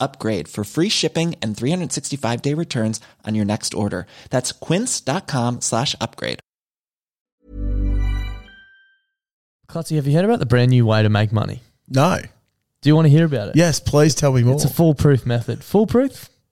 upgrade for free shipping and 365 day returns on your next order. That's quince.com slash upgrade. Clutzy, have you heard about the brand new way to make money? No. Do you want to hear about it? Yes, please tell me more. It's a foolproof method. Foolproof?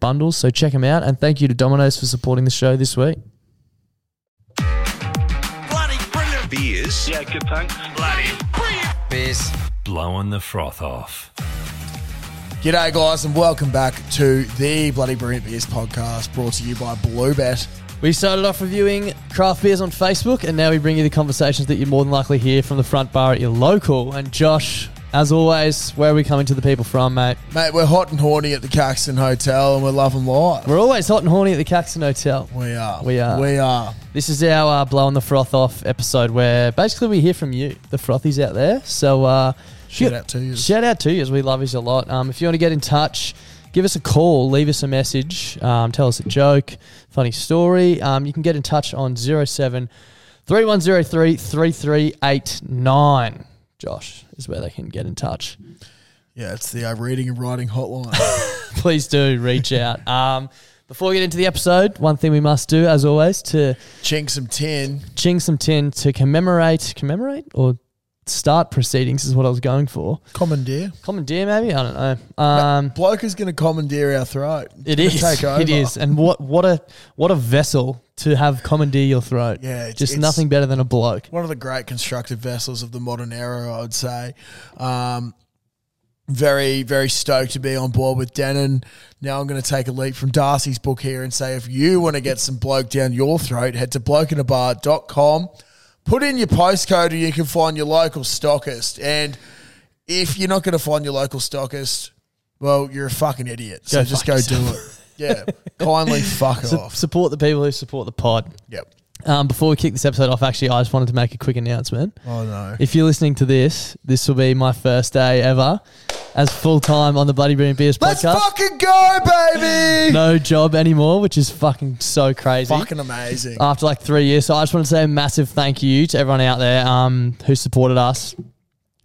bundles, so check them out. And thank you to Domino's for supporting the show this week. Bloody brilliant. Beers. Yeah, good thanks. Bloody brilliant. Beers. blowing the froth off. G'day, guys, and welcome back to the Bloody Brilliant Beers podcast brought to you by Bluebet. We started off reviewing craft beers on Facebook, and now we bring you the conversations that you more than likely hear from the front bar at your local. And Josh, as always, where are we coming to the people from, mate? Mate, we're hot and horny at the Caxton Hotel and we're loving life. We're always hot and horny at the Caxton Hotel. We are. We are. We are. This is our uh, blowing the froth off episode, where basically we hear from you, the frothies out there. So uh, Shout out to you. Shout out to you, as we love you a lot. Um, if you want to get in touch, give us a call, leave us a message, um, tell us a joke, funny story. Um, you can get in touch on 07 3103 3389. Josh is where they can get in touch. Yeah, it's the uh, reading and writing hotline. Please do reach out. Um, before we get into the episode, one thing we must do, as always, to Chink some tin. ching some tin to commemorate, commemorate or start proceedings is what I was going for. Commandeer. Commandeer, maybe I don't know. Um, Bloke is going to commandeer our throat. It Gonna is. Take over. It is. And what what a what a vessel to have commandeer your throat. Yeah, it's- just it's- nothing better than a bloke. One of the great constructive vessels of the modern era, I would say. Um, very, very stoked to be on board with Denon. Now I'm going to take a leap from Darcy's book here and say if you want to get some bloke down your throat, head to blokeinabar.com, put in your postcode, and you can find your local stockist. And if you're not going to find your local stockist, well, you're a fucking idiot. So Go just fuck go do it. Yeah, kindly fuck Su- off. support the people who support the pod. Yep. Um, before we kick this episode off, actually, I just wanted to make a quick announcement. Oh no. If you're listening to this, this will be my first day ever as full time on the Bloody Brilliant Beers Let's podcast. fucking go, baby. no job anymore, which is fucking so crazy. Fucking amazing. After like three years, so I just want to say a massive thank you to everyone out there um, who supported us.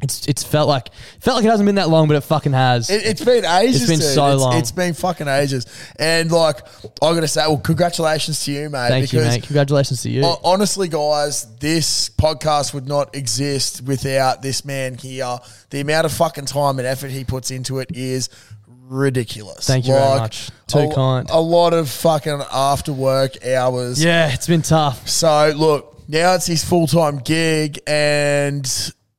It's it's felt like felt like it hasn't been that long, but it fucking has. It, it's been ages. It's been dude. so It's- long. it's been fucking ages. And like, I got to say, well, congratulations to you, mate. Thank you, mate. Congratulations to you. Ho- Honestly, guys, this podcast would not exist without this man here. The amount of fucking time and effort he puts into it is ridiculous. Thank you very much. Too a, kind. A lot of fucking after work hours. yeah, it's been tough. So look, now it's his full time gig, and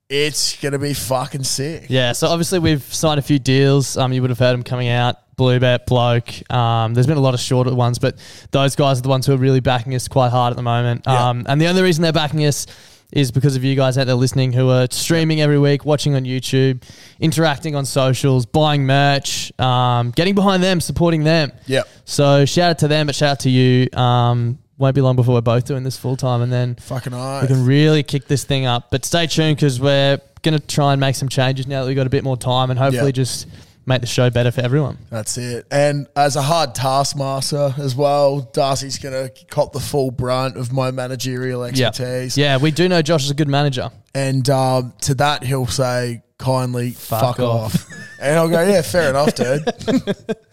it's gonna be fucking sick. Yeah, so obviously we've signed a few deals. Um, you would have heard them coming out. Bluebet, Bloke. Um, there's been a lot of shorter ones, but those guys are the ones who are really backing us quite hard at the moment. Yeah. Um, and the only reason they're backing us is because of you guys out there listening who are streaming every week, watching on YouTube, interacting on socials, buying merch, um, getting behind them, supporting them. Yep. So shout out to them, but shout out to you. Um, won't be long before we're both doing this full time, and then Fucking we can really kick this thing up. But stay tuned because we're going to try and make some changes now that we've got a bit more time and hopefully Yeah. just make the show better for everyone. That's it. And as a hard taskmaster as well, Darcy's going to cop the full brunt of my managerial Yeah. expertise. Yeah, we do know Josh is a good manager. And um, to that, he'll say kindly, fuck, off." off. and I'll go, yeah, fair enough, dude.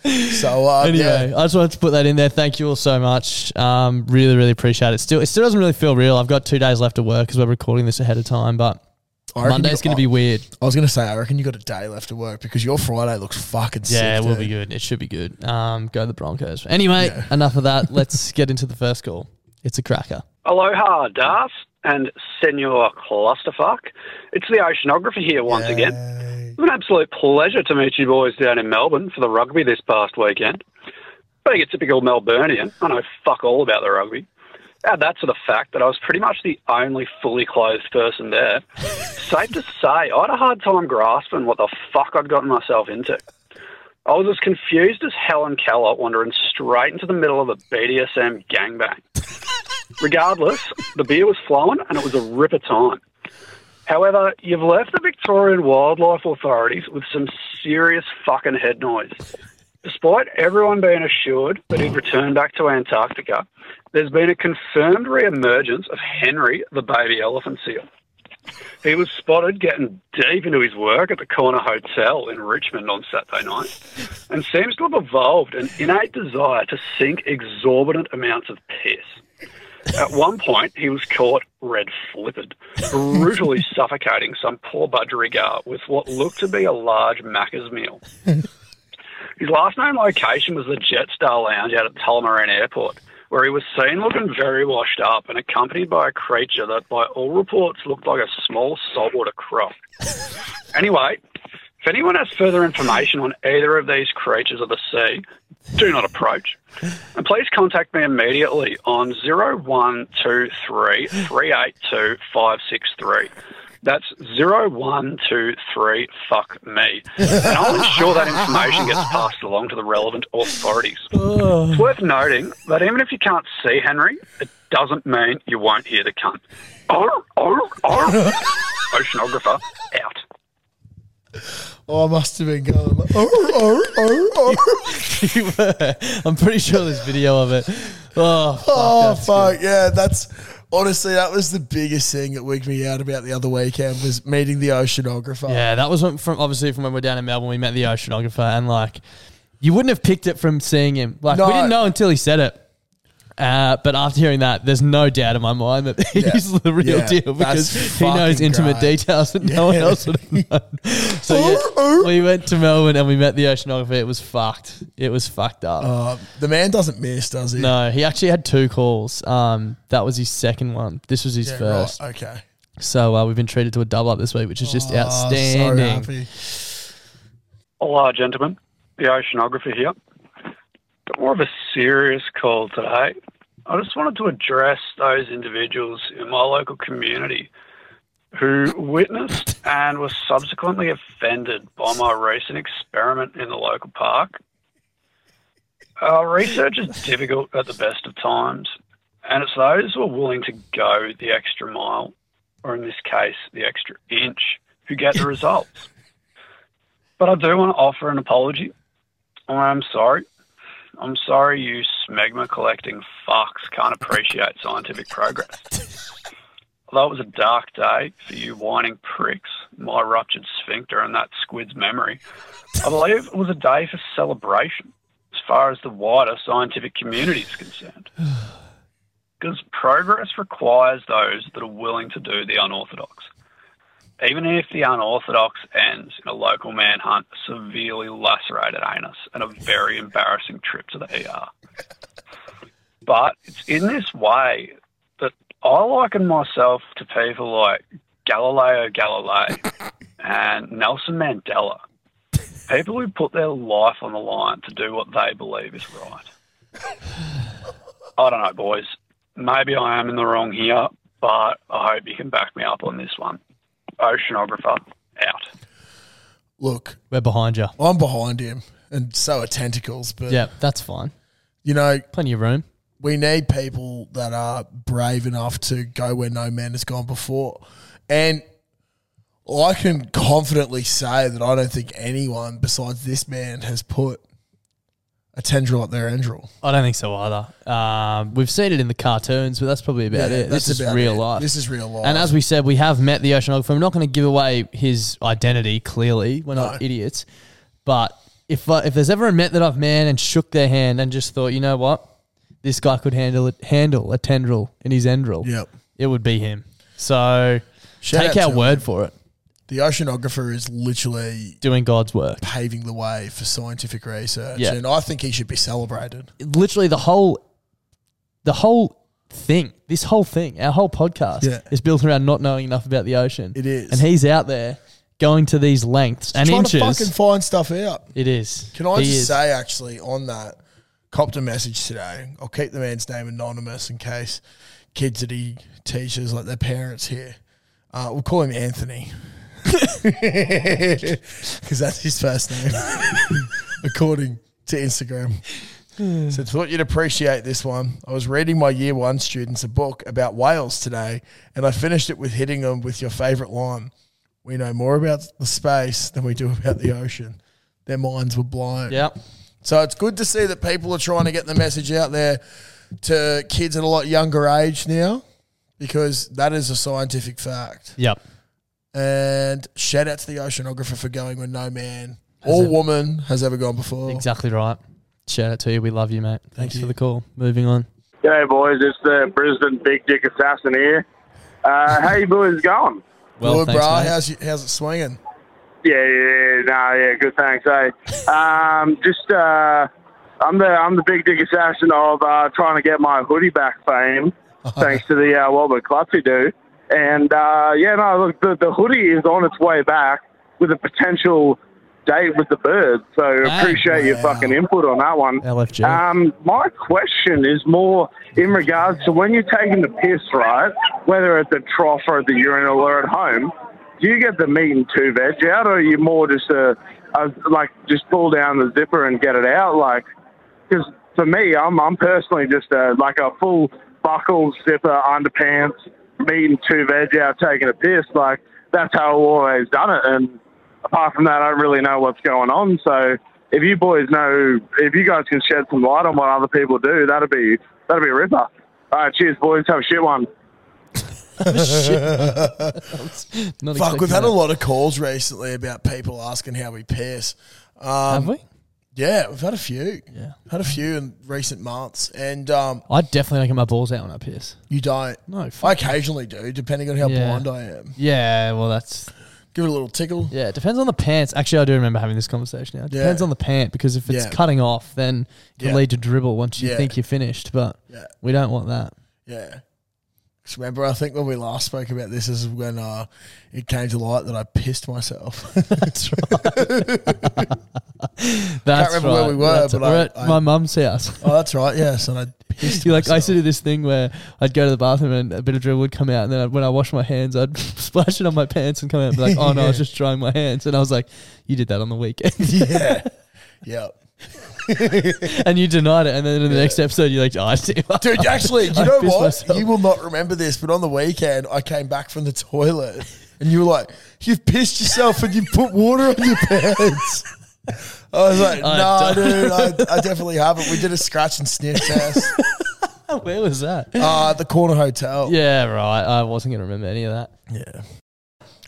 so, uh, Anyway, yeah. I just wanted to put that in there. Thank you all so much. Um, really, really appreciate it. Still, it still doesn't really feel real. I've got two days left of work because we're recording this ahead of time, but I reckon Monday's going to be weird. I was going to say, I reckon you got a day left to work because your Friday looks fucking sick. Yeah, it will dude. be good. It should be good. Um, go the Broncos. Anyway, Yeah. enough of that. Let's get into the first call. It's a cracker. Aloha, Darth and Senor Clusterfuck. It's the oceanographer here once again. It's an absolute pleasure to meet you boys down in Melbourne for the rugby this past weekend. Being a typical Melburnian, I know fuck all about the rugby. Add that to the fact that I was pretty much the only fully clothed person there. Safe to say, I had a hard time grasping what the fuck I'd gotten myself into. I was as confused as Helen Keller wandering straight into the middle of a BDSM gangbang. Regardless, the beer was flowing and it was a ripper time. However, you've left the Victorian Wildlife Authorities with some serious fucking head noise. Despite everyone being assured that he'd return back to Antarctica, there's been a confirmed re-emergence of Henry, the baby elephant seal. He was spotted getting deep into his work at the Corner Hotel in Richmond on Saturday night and seems to have evolved an innate desire to sink exorbitant amounts of piss. At one point, he was caught red flipped, brutally suffocating some poor budgerigar with what looked to be a large Macca's meal. His last known location was the Jetstar Lounge out at Tullamarine Airport, where he was seen looking very washed up and accompanied by a creature that, by all reports, looked like a small saltwater croc. anyway, if anyone has further information on either of these creatures of the sea, do not approach. And please contact me immediately on 0123 382 563. That's 0123 fuck me. And I'll ensure that information gets passed along to the relevant authorities. It's worth noting that even if you can't see Henry, it doesn't mean you won't hear the cunt. Arr, arr, arr. Oceanographer out. Oh, I must have been going. Oh, oh, oh, oh. oh. You were. I'm pretty sure there's video of it. Oh, fuck, Oh that's fuck yeah! That's honestly that was the biggest thing that wigged me out about the other weekend was meeting the oceanographer. Yeah, that was when- from obviously from when we are down in Melbourne. We met the oceanographer, and like, you wouldn't have picked it from seeing him. Like, No. we didn't know until he said it. Uh, but after hearing that, there's no doubt in my mind that he's the real Yeah, deal that's because he knows fucking intimate great. details that no one else would have known. So yeah, we went to Melbourne and we met the oceanographer. It was fucked. It was fucked up. Uh, the man doesn't miss, does he? no, he actually had two calls. Um, that was his second one. This was his Yeah, first. Right, okay. So uh, we've been treated to a double up this week, which is just Oh, outstanding. So happy. Hello, gentlemen. The oceanographer here. More of a serious call today. I just wanted to address those individuals in my local community who witnessed and were subsequently offended by my recent experiment in the local park. Uh, research is difficult at the best of times, and it's those who are willing to go the extra mile, or in this case, the extra inch, who get the results. But I do want to offer an apology. I'm sorry. I'm sorry you smegma collecting fucks can't appreciate scientific progress. Although it was a dark day for you whining pricks, my ruptured sphincter and that squid's memory, I believe it was a day for celebration as far as the wider scientific community is concerned. Because progress requires those that are willing to do the unorthodox. Even if the unorthodox ends in a local manhunt, a severely lacerated anus, and a very embarrassing trip to the ER. But it's in this way that I liken myself to people like Galileo Galilei and Nelson Mandela. People who put their life on the line to do what they believe is right. I don't know, boys. Maybe I am in the wrong here, but I hope you can back me up on this one. Oceanographer, out. Look, We're behind you. I'm behind him, and so are tentacles. But Yeah, that's fine. you know, Plenty of room. we need people that are brave enough to go where no man has gone before. And I can confidently say that I don't think anyone besides this man has put a tendril up their endril. I don't think so either. Um, we've seen it in the cartoons, but that's probably about Yeah, it. This that's is about real it. life. This is real life. And as we said, we have met the oceanographer. We're not going to give away his identity. Clearly, we're not No. idiots. But if uh, if there's ever a met that I've met and shook their hand and just thought, you know what, this guy could handle it, handle a tendril in his endril, Yep. it would be him. So Shout take our to word him. for it. The oceanographer is literally Doing God's work. paving the way for scientific research. Yeah. And I think he should be celebrated. literally the whole the whole thing this whole thing our whole podcast Yeah. is built around not knowing enough about the ocean It is. and he's out there going to these lengths and Trying inches to fucking find stuff out. it is Can I He just is. say, actually, on that, copped a message today. I'll keep the man's name anonymous in case kids that he teaches, like their parents here, uh, we'll call him Anthony. Because that's his first name, according to Instagram. So, thought you'd appreciate this one. I was reading my year one students a book about whales today, and I finished it with hitting them with your favourite line. We know more about the space than we do about the ocean. Their minds were blown. yep So it's good to see that people are trying to get the message out there to kids at a lot younger age now, because that is a scientific fact. yep And shout out to the oceanographer for going where no man or woman has ever gone before. exactly right shout out to you we love you mate thanks you. for the call moving on G'day, boys. It's the Brisbane Big Dick Assassin here. Uh, how you boys going? well Good, thanks, bro. mate. How's, you, how's it swinging? Yeah, yeah, yeah. No, yeah, good. Thanks. Hey, um, just uh, I'm the I'm the Big Dick Assassin of uh, trying to get my hoodie back fame, thanks to the uh, Walbert Clutzy do. And uh, yeah, no, look, the, the hoodie is on its way back with a potential date with the birds. So appreciate your fucking input on that one. LFG. Um, my question is more in regards to when you're taking the piss, right? Whether at the trough or at the urinal or at home, do you get the meat and two veg out, or are you more just a, a like just pull down the zipper and get it out? Like, because for me, I'm I'm personally just a like a full buckle zipper underpants, meat and two veg out taking a piss. Like that's how I've always done it, and apart from that, I don't really know what's going on. So if you boys know, if you guys can shed some light on what other people do, that'd be that'd be a ripper. All right, cheers, boys. Have a shit one. Not Fuck, we've had that. a lot of calls recently about people asking how we piss. Um, have we Yeah, we've had a few. Yeah. Had a few in recent months. And um, I definitely don't get my balls out when I piss you don't. no I fuck. occasionally do, depending on how Yeah. blind I am. yeah well that's Give it a little tickle. Yeah, it depends on the pants. Actually, I do remember having this conversation now. It depends Yeah. on the pant because if it's Yeah. cutting off, then it can Yeah. lead to dribble once you Yeah. think you're finished. But Yeah. we don't want that. Yeah. 'Cause remember, I think when we last spoke about this is when uh, it came to light that I pissed myself. That's right. That's Can't remember where we were, That's- but we're I- at I- my mum's house. oh, that's right. Yes, and I pissed You like I used to do this thing where I'd go to the bathroom and a bit of dribble would come out, and then I'd, when I wash my hands, I'd splash it on my pants and come out and be like, "Oh no, I was just drying my hands." And I was like, "You did that on the weekend," yeah, yeah. and you denied it. And then in the next episode, you're like, oh, "I do." Dude, actually, you I know pissed what? myself. You will not remember this, but on the weekend, I came back from the toilet and you were like, "You've pissed yourself and you put water on your pants." I was like, I "No, don't- dude, I, I definitely haven't." We did a scratch and sniff test Where was that? uh, at the corner hotel. Yeah, right. I wasn't going to remember any of that. yeah.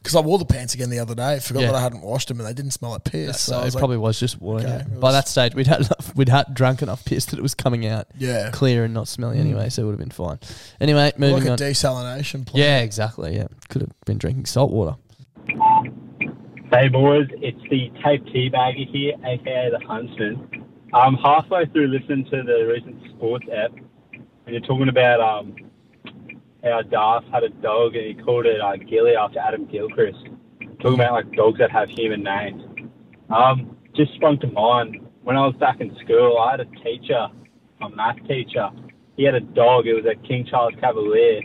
Because I wore the pants again the other day. Forgot Yeah. that I hadn't washed them and they didn't smell like piss. So, so I it was like, probably was just water. okay, yeah. it By was- that stage, we'd had enough, we'd had drunk enough piss that it was coming out yeah, clear and not smelly anyway, so it would have been fine. Anyway, moving like a on. desalination plant. yeah, exactly. Yeah, could have been drinking salt water. Hey boys, it's the tape teabagger here, aka the Huntsman. I'm halfway through listening to the recent sports app, and you're talking about um, how Darth had a dog and he called it uh, Gilly after Adam Gilchrist. Talking about like dogs that have human names. Um, just sprung to mind when I was back in school. I had a teacher, a math teacher. He had a dog. It was a King Charles Cavalier,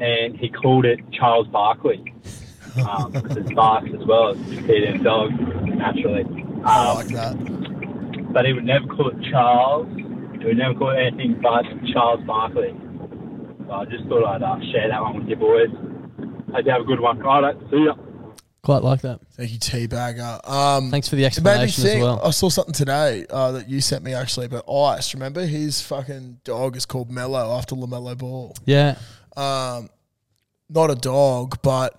and he called it Charles Barkley um, it's barks as well It's a dog naturally. I Um, like that. but he would never call it Charles. He would never call it anything but Charles Barkley. So I just thought I'd uh, share that one with you boys. Hope you have a good one. Right, see ya. Quite like that. Thank you, Teabagger. Um, Thanks for the It made me explanation as think. well. I saw something today uh, that you sent me actually, but Ice. Remember his fucking dog is called Mello after LaMelo Ball. Yeah. Um, not a dog, but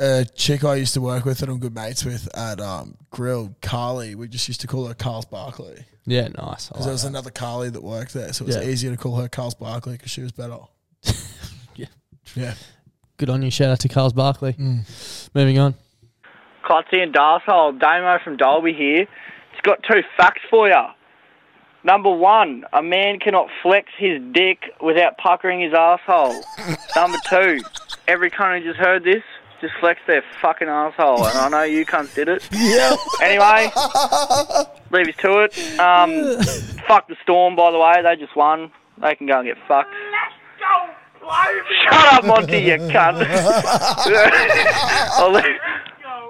a chick I used to work with and I'm good mates with at um, Grill, Carly. We just used to call her Carls Barkley Yeah, nice. Because like there was that. another Carly that worked there, so it was Yeah. easier to call her Carls Barkley because she was better. Yeah. yeah. Good on you. Shout out to Carls Barkley. Mm. Moving on. Clutzy and Darsehole, Damo from Dalby here. It's got two facts for you. Number one, a man cannot flex his dick without puckering his asshole. Number two, every cunt who just heard this, just flex their fucking asshole. And I know you cunts did it. Yeah. Anyway, leave us to it. Um, fuck the Storm, by the way. They just won. They can go and get fucked. Shut up, Monty, you cunt. I'll, leave,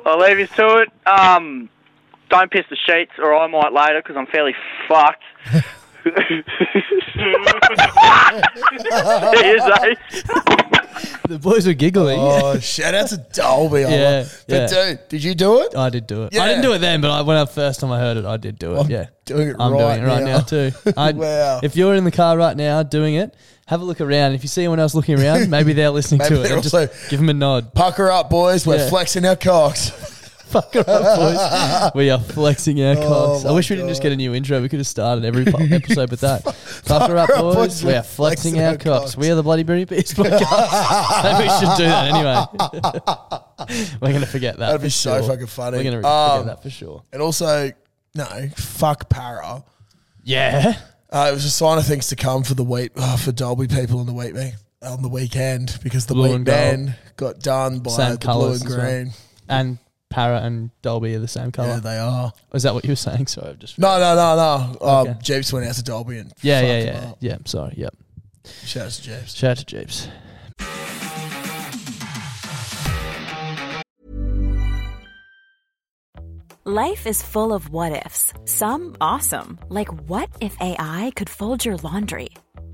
I'll leave you to it. Um, don't piss the sheets, or I might later, because I'm fairly fucked. Cheers, eh? The boys were giggling. Oh, shout out to Dalby. Yeah, But yeah. dude, did you do it? I did do it. I didn't do it then, but I, when I first time I heard it, I did do it. I'm yeah, doing it I'm right doing it right now. now, too. I, Wow. If you're in the car right now doing it, have a look around. If you see anyone else looking around, maybe they're listening Maybe to it. they're and just also- give them a nod. Pucker up, boys. We're Yeah. flexing our cocks. Fuck her up, boys. We are flexing our cocks. I Oh wish we didn't just get a new intro. We could have started every po- episode with that. Fuck her up, boys. We We're flexing, our, cocks. We are the Bloody Berry Beast podcast. Maybe we should do that anyway. We're going to forget that. That'd be for so sure. fucking funny. We're going to Um, forget that for sure. And also, no, fuck para. Yeah. Uh, it was a sign of things to come for the wheat uh, for Dalby people on the wheat me on the weekend because the Blue wheat and gold. men got done by Same the blue colours and as well. green. And Para and Dalby are the same colour. Yeah, they are. Is that what you were saying? Sorry, I've just. No, no, no, no. Um, Okay. Jeeps went out to Dalby and Yeah, yeah, them yeah. up. Yeah, sorry. Yep. Shout out to Jeeps. Shout out to Jeeps. Life is full of what ifs. Some awesome, like what if AI could fold your laundry?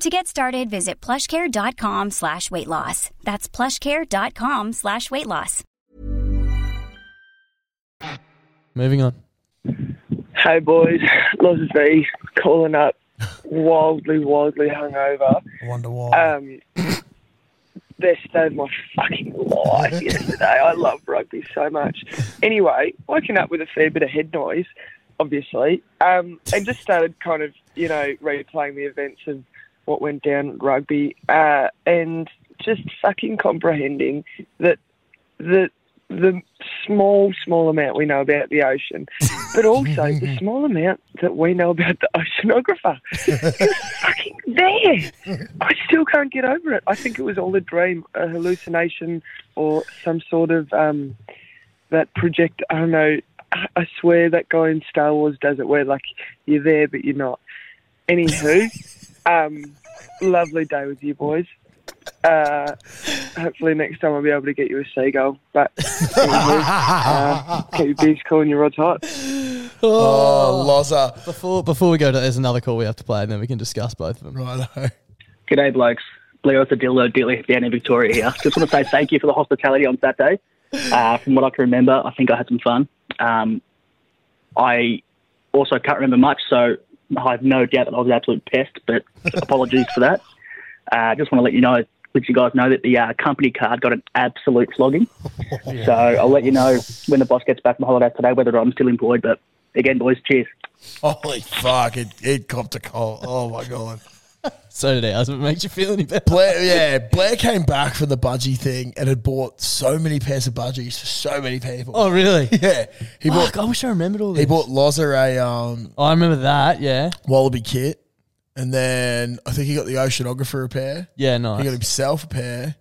To get started, visit plushcare.com slash weight loss. That's plushcare.com slash weight loss. Moving on. Hey boys, Loz V calling up wildly, wildly hungover. I wonder why. Um, best day of my fucking life yesterday. I love rugby so much. Anyway, woken up with a fair bit of head noise, obviously, um, and just started kind of, you know, replaying the events of what went down at rugby. Uh, and just fucking comprehending that the the small, small amount we know about the ocean, but also the small amount that we know about the oceanographer. It's fucking there. I still can't get over it. I think it was all a dream, a hallucination, or some sort of um, that project. I don't know. I, I swear that guy in Star Wars does it, where like you're there but you're not. Anywho, um, lovely day with you boys. Uh, hopefully next time I'll be able to get you a seagull. But anywho, uh, keep your beers cool and your rods hot. Oh, Loza. Before before we go to, there's another call we have to play, and then we can discuss both of them. Righto. G'day, blokes. Leo the Dillo Dilly down in Victoria here. Just want to say thank you for the hospitality on Saturday. Uh, from what I can remember, I think I had some fun. Um, I also can't remember much, so I have no doubt that I was an absolute pest, but apologies for that. I uh, just want to let you know, let you guys know that the uh, company card got an absolute flogging. So I'll let you know when the boss gets back from holiday today whether I'm still employed. But again, boys, cheers. Holy fuck! It it copped a call. Oh my god. So did ours. It makes you feel any better. Blair, yeah, Blair came back from the budgie thing and had bought so many pairs of budgies for so many people. Oh, really? Yeah, he Fuck, bought. I wish I remembered all this. He bought Loza a um, Oh, I remember that. Yeah. wallaby kit, and then I think he got the oceanographer a pair. Yeah, nice. He got himself a pair.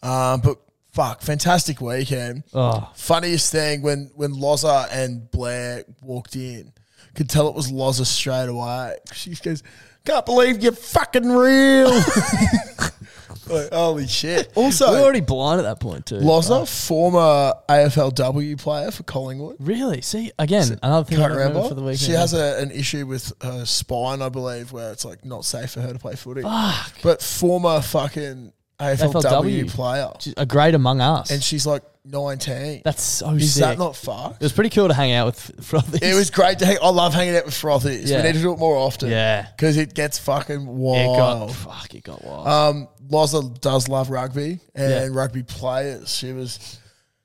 Um, but fuck, fantastic weekend. Oh. Funniest thing when when Loza and Blair walked in, could tell it was Loza straight away. She goes, "Can't believe you're fucking real." like, holy shit! Also, we were already blind at that point too. Loza, oh. former AFLW player for Collingwood. Really? See, again, another thing I Can't remember remember. for the weekend. She has a, an issue with her spine, I believe, where it's like not safe for her to play footy. Fuck. But former fucking AFLW, AFLW. player, She's a great among us. and she's like nineteen. That's so Is sick. that not fucked? It was pretty cool to hang out with Frothies. It was great to hang. I love hanging out with frothies. Yeah. We need to do it more often. Yeah. because it gets fucking It got, wild. fuck, it got wild. Um, Loza does love rugby and Yeah. rugby players. She was,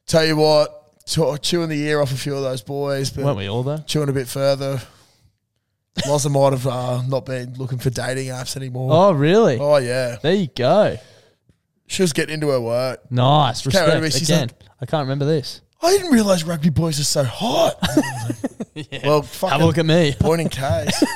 tell you what, chew- chewing the ear off a few of those boys, but Weren't we all though? chewing a bit further. Loza might have uh, not been looking for dating apps anymore. Oh, really? Oh, yeah. There you go. She was getting into her work. Nice. Respect. she's Again, I can't remember this. I didn't realise rugby boys are so hot. Well, fucking Have a look at me. point in case.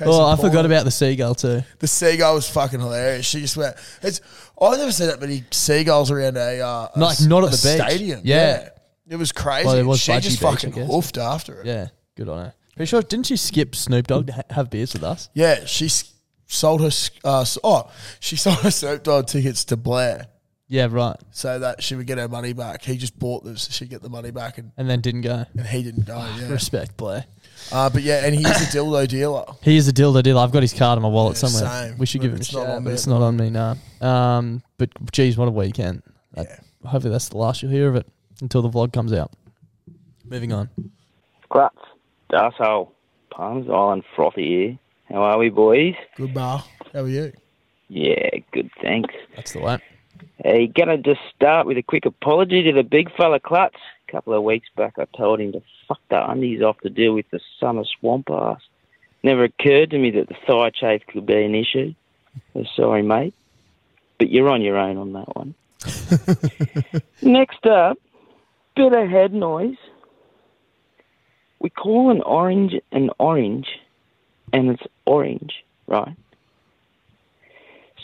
Oh, I forgot about the seagull too. The seagull was fucking hilarious. She just went. It's. I've never seen that many seagulls around a uh, a Like, s- not at a the beach. stadium. Yeah. it was crazy. Well, there was she Budgie just Beach, I fucking guess. hoofed after it. Yeah, good on her. Pretty sure, didn't she skip Snoop Dogg to ha- have beers with us? Yeah, she s- sold her. Uh, oh, she sold her Snoop Dogg tickets to Blair Yeah, right. so that she would get her money back. He just bought them so she'd get the money back, and, And then didn't go. and he didn't go. Yeah. Respect, Blair. Uh, but yeah, and he's a dildo dealer. He is a dildo dealer. I've got his card in my wallet Yeah, somewhere. same. We should But give him a it's not shout, on but me it's at the not on me now. Um, but geez, what a weekend! Uh, hopefully that's the last you'll hear of it until the vlog comes out. Moving on. Clutz, Darsehole, Palms Island Frothy here. How are we, boys? Good bar. How are you? Yeah, good, thanks. That's the one. Hey, gonna just start with a quick apology to the big fella Klutz. A couple of weeks back, I told him to fuck the undies off to deal with the summer swamp ass. Never occurred to me that the thigh chafe could be an issue. I'm sorry, mate, but you're on your own on that one. Next up, bit of head noise. We call an orange an orange, and it's orange, right?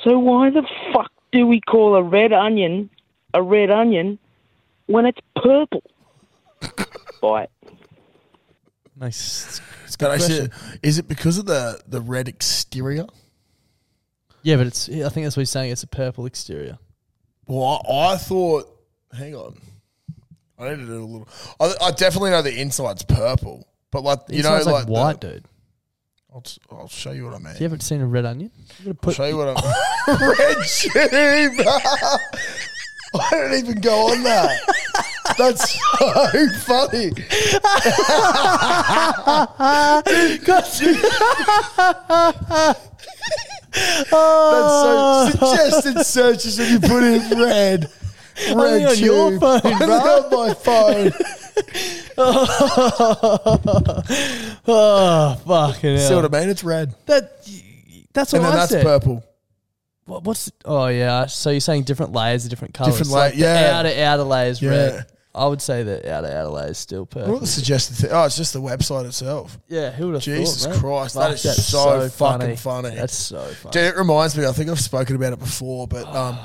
So why the fuck do we call a red onion a red onion when it's purple? Bite. Nice. It's a But I question. said, is it because of the the red exterior? Yeah, but it's. I think that's what he's saying. It's a purple exterior. Well, I, I thought. Hang on, I need to do a little. I, I definitely know the inside's purple, but like The you know, inside's like the- white, dude. I'll, s- I'll show you what I mean. You Have you ever seen a red onion? You gotta I'll show you what I mean. red tube. I don't even go on that. That's so funny. That's so suggested searches when you put in red. Red Only on your phone, Only bro. on my phone. Oh, fucking hell. See what I mean? It's red. That, that's what and then I that's said. purple. What, what's oh yeah? So you're saying different layers of different colors? Different like yeah. The outer outer layers Yeah. red. I would say that outer outer layers still What purple. the suggested thing? Oh, it's just the website itself. Yeah, who would have Jesus thought. Christ, that is that's so, fucking funny. That's so funny. Dude, it reminds me. I think I've spoken about it before, but um,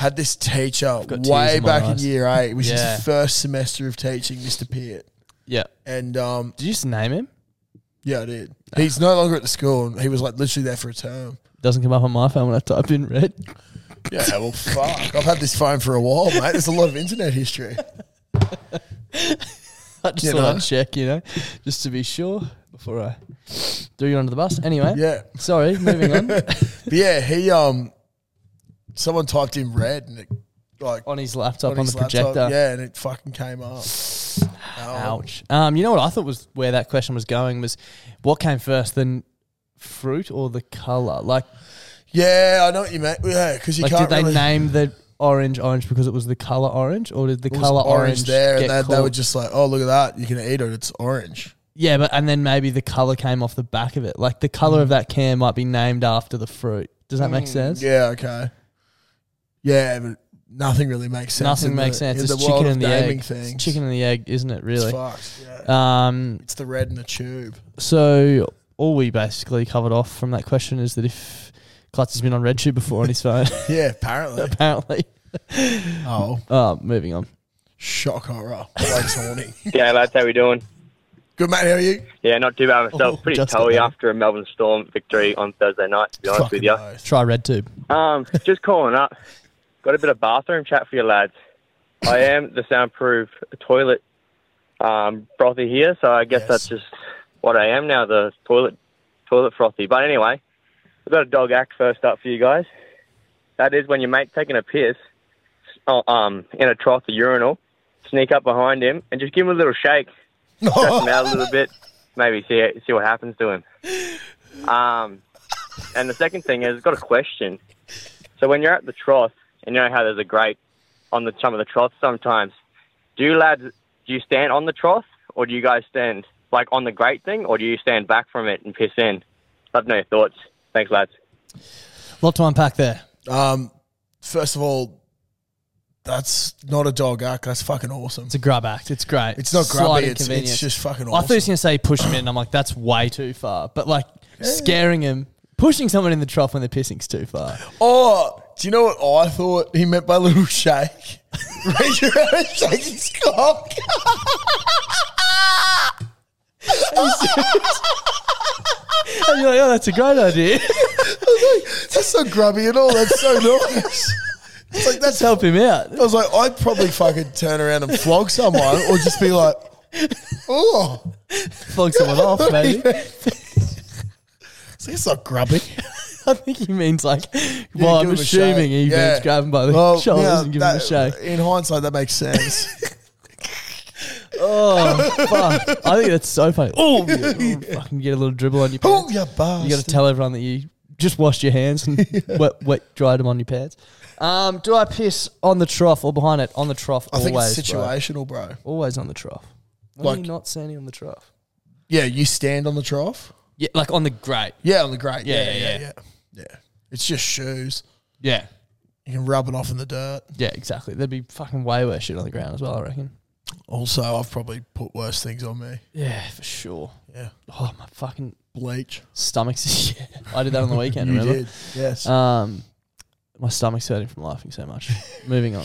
had this teacher got tears way in my back in eyes. year eight. It was Yeah. his first semester of teaching, Mr. Peart. Yeah. And um, Did you just name him? yeah, I did. He's no longer at the school, and he was like literally there for a term. Doesn't come up on my phone when I type in red. Yeah, well, fuck. I've had this phone for a while, mate. There's a lot of internet history. I just You thought know? I'd check, you know, just to be sure before I threw you under the bus. Anyway, Yeah. Sorry, moving on. But yeah, he um, someone typed in red, and it like on his laptop on, his the laptop, projector. Yeah, and it fucking came up. Ouch. Um, you know what I thought was where that question was going was what came first, the fruit or the color? Like, Yeah, I know what you meant. Yeah, because you like can't did they really, name the orange orange because it was the color orange, or did the it color orange, there, get and they, they were just like, "Oh, look at that! You can eat it. It's orange." yeah, but and then maybe the color came off the back of it. Like the color of that can might be named after the fruit. Does that make Mm, sense? Yeah. Okay. Yeah, but nothing really makes sense. Nothing in makes the, sense. In It's the chicken world and the egg. Things. It's chicken and the egg, isn't it? Really? fucked, yeah. Um, It's the red and the tube. So all we basically covered off from that question is that if Klutz has been on red tube before on his phone, Yeah, apparently. apparently. Oh. Oh, moving on. Shock horror. Blake's horny. Yeah, lads, how we doing? Good mate, how are you? Yeah, not too bad myself. Oh, Pretty just got toey better. after a Melbourne Storm victory on Thursday night, to be honest with you. Try RedTube. Um, just calling up. Got a bit of bathroom chat for you lads. I am the soundproof toilet um, frothy here, so I guess that's just what I am now, the toilet toilet frothy. But anyway, we've got a dog act first up for you guys. That is when your mate's taking a piss oh, um, in a trough or urinal, sneak up behind him and just give him a little shake, stretch him out a little bit, maybe see see what happens to him. Um, and the second thing is, I've got a question. So when you're at the trough, and you know how there's a grate on the some of the troughs sometimes, do you lads do you stand on the trough or do you guys stand like on the grate thing, or do you stand back from it and piss in? I've no thoughts. Thanks, lads. lot to unpack there. Um, first of all, that's not a dog act. That's fucking awesome. It's a grub act. It's great. It's not grubby. It's, it's just fucking awesome. I thought he awesome. was going to say push him in. And I'm like, that's way too far. But like scaring him, pushing someone in the trough when they're pissing's too far. Oh, do you know what I thought he meant by little shake? Raise your hand and shake his cock. And you're like, oh, that's a great idea. That's so grubby and all. That's so nice. It's like that's help him out. I was like, I'd probably fucking turn around and flog someone, or just be like, oh, Flog someone off, maybe. See, it's not grubby. I think he means like, well, I'm him a assuming shake. he Yeah. means grab him by the Well, shoulders and give him a that- shake. In hindsight, that makes sense. Oh, fuck. I think that's so funny. Oh. Oh, fucking get a little dribble on your pants. oh, you bastard. You got to tell everyone that you just washed your hands and wet, wet dried them on your pants. Um, do I piss on the trough or behind it? On the trough, I think always. it's bro. situational, bro. Always on the trough. Why Like- are you not standing on the trough? Yeah, you stand on the trough. Yeah, like on the grate. Yeah, on the grate. Yeah, Yeah, yeah, yeah, yeah. Yeah. Yeah. It's just shoes. Yeah. You can rub it off in the dirt. Yeah, exactly. There'd be fucking way worse shit on the ground as well, I reckon. Also, I've probably put worse things on me. Yeah, for sure. Yeah. Oh, my fucking Bleach. stomach's. Yeah, I did that on the weekend. You remember? did, yes. Um, my stomach's hurting from laughing so much. Moving on.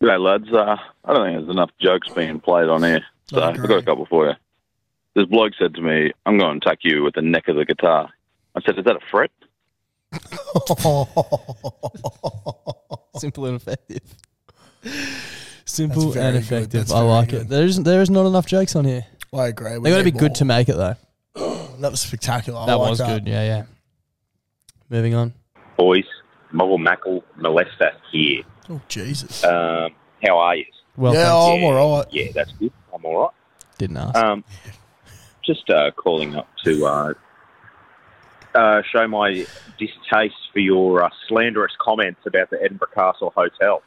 G'day, lads. Uh, I don't think there's enough jokes being played on here, so I've got a couple for you. This bloke said to me, I'm going to attack you with the neck of the guitar. I said, Is that a fret? Simple and effective. Simple That's very and good. effective. That's I very like good. it. There isn't. There is not enough jokes on here. I agree. We They got to be need good more. to make it though. That was spectacular. I that like was good. Yeah, yeah. Moving on. Boys, Mobile Mackle Molester here. Oh, Jesus. Um, how are you? Well, yeah, thanks. oh, I'm all right. Yeah, that's good. I'm all right. Didn't ask. Um, just uh, calling up to uh, uh, show my distaste for your uh, slanderous comments about the Edinburgh Castle Hotel.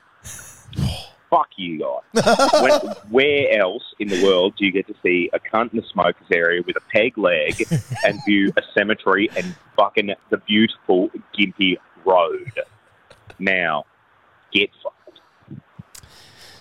Fuck you guys. when, where else in the world do you get to see a cunt in the smokers area with a peg leg and view a cemetery and fucking the beautiful Gympie road. Now, get fucked.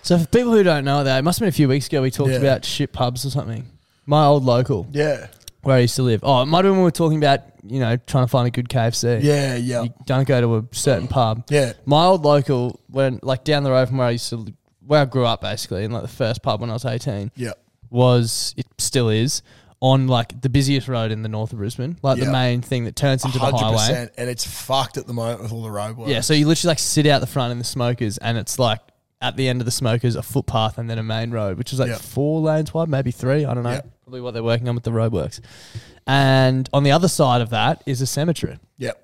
So for people who don't know that, it must have been a few weeks ago we talked Yeah. about shit pubs or something. My old local. Yeah. Where I used to live. Oh, it might have been when we were talking about, you know, trying to find a good KFC. Yeah, yeah. You don't go to a certain pub. Yeah. My old local, when like down the road from where I used to, li- where I grew up basically, in like the first pub when I was 18. Yeah. Was, it still is, on like the busiest road in the north of Brisbane. Like Yeah. the main thing that turns into the highway. and it's fucked at the moment with all the roadworks. Yeah, so you literally like sit out the front in the smokers, and it's like at the end of the smokers a footpath and then a main road, which is like Yeah. four lanes wide, maybe three. I don't know. Yeah. Probably what they're working on with the roadworks. And on the other side of that is a cemetery. Yep.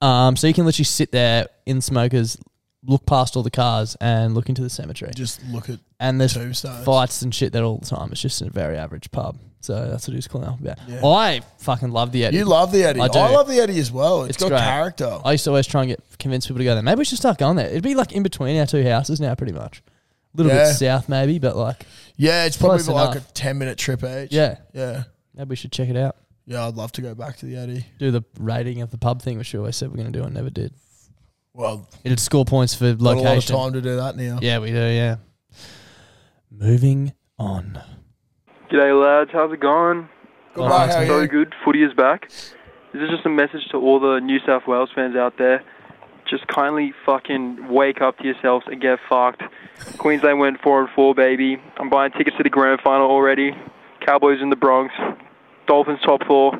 Um, so you can literally sit there in smokers, look past all the cars, and look into the cemetery. Just look at and there's tombstones. fights and shit there all the time. It's just a very average pub. So that's what he was calling up about. Yeah. I fucking love the Eddie. You love the Eddie. I I, do. love the Eddie as well. it's got great. character. I used to always try and get convince people to go there. Maybe we should start going there. It'd be like in between our two houses now, pretty much. A little Yeah. bit south, maybe, but like Yeah, it's probably close like enough. a ten minute trip each. Yeah. Yeah. Maybe we should check it out. Yeah, I'd love to go back to the Eddie. Do the rating of the pub thing, which we always said we're going to do and never did. Well, It'd score points for got a lot of location. time to do that now. Yeah, we do. Yeah. Moving on. G'day lads, how's it going? Good, mate, how are so you? good. Footy is back. This is just a message to all the New South Wales fans out there. Just kindly fucking wake up to yourselves and get fucked. Queensland went four and four, baby. I'm buying tickets to the grand final already. Cowboys in the Broncos. Dolphins top four.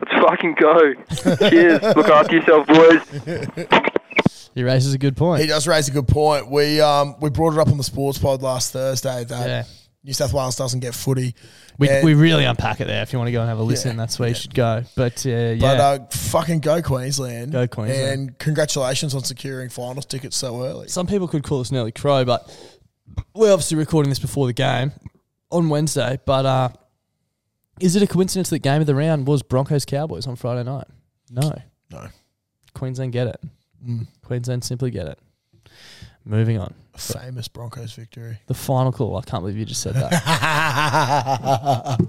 Let's fucking go. Cheers. Look after yourself, boys. He raises a good point. He does raise a good point. We um we brought it up on the sports pod last Thursday that Yeah. New South Wales doesn't get footy. We, And- we really unpack it there. If you want to go and have a listen, Yeah, that's where you should go. But uh, yeah, But uh, fucking go Queensland. Go Queensland. And congratulations on securing finals tickets so early. Some people could call us an early crow, but we're obviously recording this before the game on Wednesday. But uh, is it a coincidence that game of the round was Broncos Cowboys on Friday night? No. No. Queensland get it. Mm. Queensland simply get it. Moving on. A famous Broncos victory. The final call. I can't believe you just said that.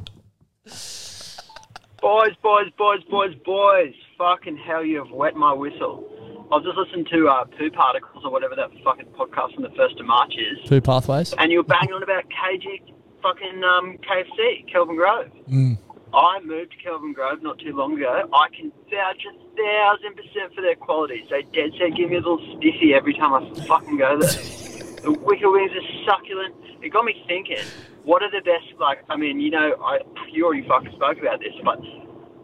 Boys, boys, boys, boys, boys. Fucking hell, you have wet my whistle. I was just listening to uh, Poo Particles or whatever that fucking podcast from the 1st of March is. Two pathways. And you were banging on about KG fucking um, KFC, Kelvin Grove. Mm. I moved to Kelvin Grove not too long ago. I can vouch a thousand percent for their quality. They dead set give me a little stiffy every time I fucking go there. the wicked wings are succulent. It got me thinking, what are the best, like, I mean, you know, I you already fucking spoke about this, but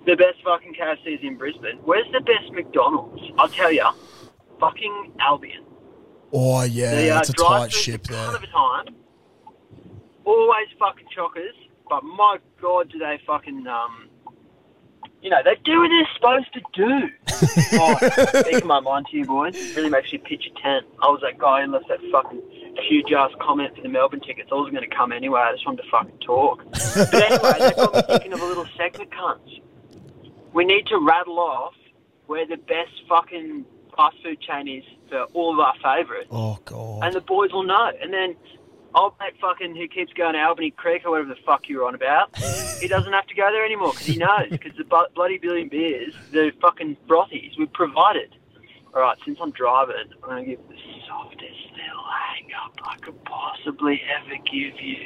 the best fucking KFCs in Brisbane. Where's the best McDonald's? I'll tell you, fucking Albion. Oh yeah, The, uh, that's a tight ship there. of time. Always fucking chockers, but my god, do they fucking um, you know, they do what they're supposed to do. oh, speaking my mind to you boys, really makes you pitch a tent. I was that guy who left that fucking huge ass comment for the Melbourne tickets. I wasn't going to come anyway. I just wanted to fucking talk. But anyway, that got me thinking of a little segment, cunts. We need to rattle off where the best fucking fast food chain is for all of our favourites Oh god. and the boys will know. And then old mate fucking who keeps going to Albany Creek or whatever the fuck you're on about, he doesn't have to go there anymore because he knows because the bu- bloody billion beers, the fucking frothies, we've provided. All right, since I'm driving, I'm gonna give the softest little hang up I could possibly ever give you.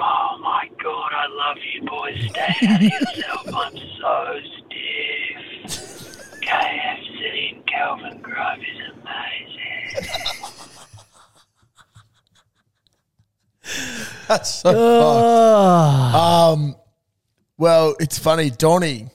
Oh my god, I love you boys. Stay out of yourself. I'm so stiff. KFC in Kelvin Grove is amazing. That's so Ah. fucked. Um, well, it's funny. Donny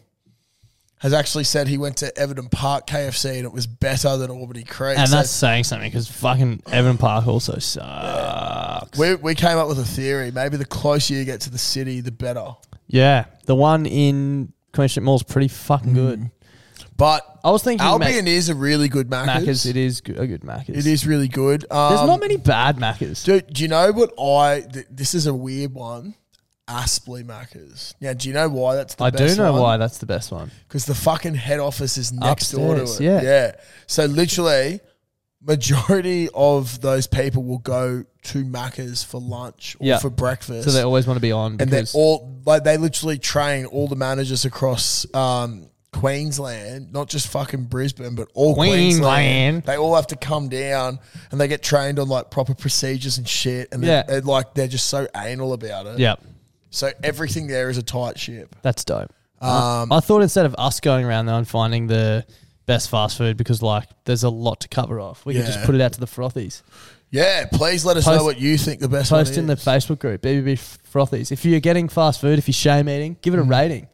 has actually said he went to Everton Park KFC and it was better than Albany Creek. and So that's saying something because fucking Everton Park also sucks. we we came up with a theory. Maybe the closer you get to the city, the better. Yeah, the one in Queen Street Mall is pretty fucking good. But I was thinking Albion Mac- is a really good Macca's. Macca's. It is good, a good Macca's. It is really good. Um, There's not many bad Macca's. Dude, do you know what I? Th- this is a weird one. Aspley Macca's. Now, do you know why that's the I best do know one? why that's the best one. Because the fucking head office is next door to it. yeah. Yeah. So literally, majority of those people will go to Macca's for lunch or Yeah. for breakfast. So they always want to be on and because all like they literally train all the managers across um, Queensland, not just fucking Brisbane, but all Queensland. Queensland, they all have to come down and they get trained on like proper procedures and shit, and Yeah. they're, they're like they're just so anal about it. Yep. So everything there is a tight ship. That's dope. Um, I thought instead of us going around there and finding the best fast food because like there's a lot to cover off, we could just Yeah. put it out to the frothies. Yeah, please let us Post- know what you think the best one Post in the is. Facebook group, BBB frothies. If you're getting fast food, if you're shame eating, give it a rating.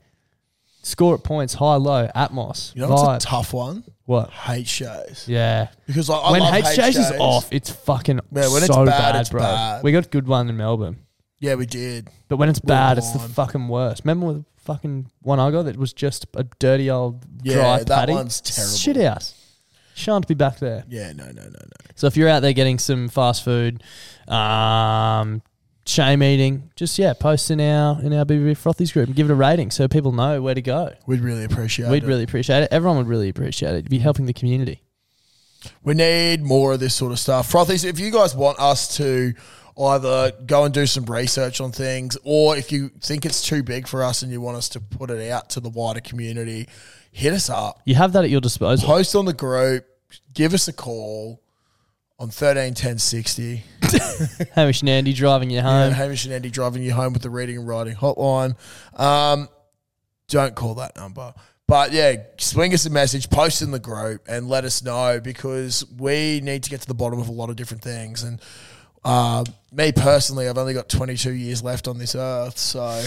Score at points, high, low, Atmos. You know what's vibe. a tough one? What? HJ's. Yeah. Because like, I when love HJ's is off, it's fucking when it's so bad, bad, it's bro. bad. We got a good one in Melbourne. Yeah, we did. But when it's bad, it's the fucking worst. Remember with fucking one I got that was just a dirty old Yeah, dry that one's terrible. Shit house. Shan't be back there. Yeah, no, no, no, no. So if you're out there getting some fast food, um, shame eating, just yeah, post in our in our BBB Frothies group and give it a rating so people know where to go. We'd really appreciate it. We'd it. really appreciate it. Everyone would really appreciate it. You'd be helping the community. We need more of this sort of stuff. Frothies, if you guys want us to either go and do some research on things, or if you think it's too big for us and you want us to put it out to the wider community, hit us up. You have that at your disposal. Post on the group, give us a call on 13 10 60. Hamish and Andy driving you Yeah, home. Hamish and Andy driving you home with the reading and writing hotline. Um, don't call that number. But yeah, swing us a message, post in the group, and let us know because we need to get to the bottom of a lot of different things. And uh, me personally, I've only got 22 years left on this earth, so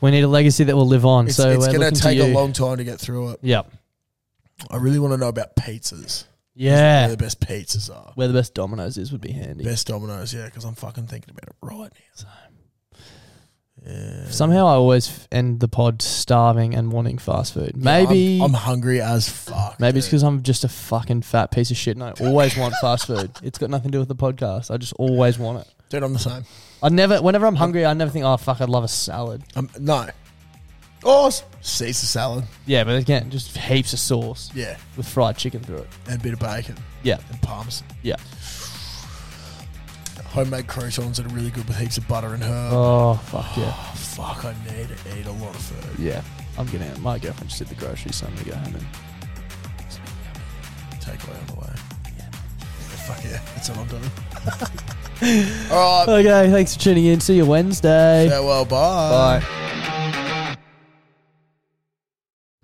We need a legacy that will live on. it's, so it's going to take a long time to get through it. Yep. I really want to know about pizzas. Yeah. Where the best pizzas are. Where the best Domino's is would be handy. Best Domino's, yeah, because I'm fucking thinking about it right now. Yeah. Somehow I always f- end the pod starving and wanting fast food. Maybe I'm, I'm hungry as fuck. Maybe it's dude. because I'm just a fucking fat piece of shit and I always want fast food. It's got nothing to do with the podcast. I just always want it. Dude, I'm the same. I never, whenever I'm hungry, I never think, oh fuck, I'd love a salad. Um, no. Oh, s- Caesar salad. Yeah, but again, just heaps of sauce. Yeah. with fried chicken through it. And a bit of bacon. Yeah, And parmesan. yeah. Homemade croutons that are really good with heaps of butter and herb. Oh fuck yeah, Oh, fuck, I need to eat a lot of food. yeah. I'm getting out. My girlfriend just did the groceries, so I'm gonna go home and Takeaway on the way. Yeah. Fuck yeah, that's what I'm doing. All right. Okay, thanks for tuning in. See you Wednesday. Farewell, bye. Bye.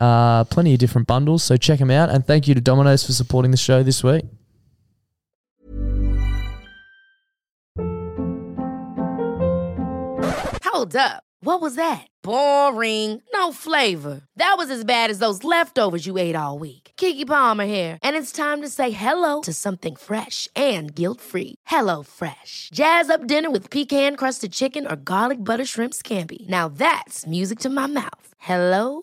Uh, plenty of different bundles, so check them out. And thank you to Domino's for supporting the show this week. Hold up. What was that? Boring. No flavor. That was as bad as those leftovers you ate all week. Keke Palmer here, and it's time to say hello to something fresh and guilt-free. Hello Fresh. Jazz up dinner with pecan-crusted chicken or garlic butter shrimp scampi. Now that's music to my mouth. Hello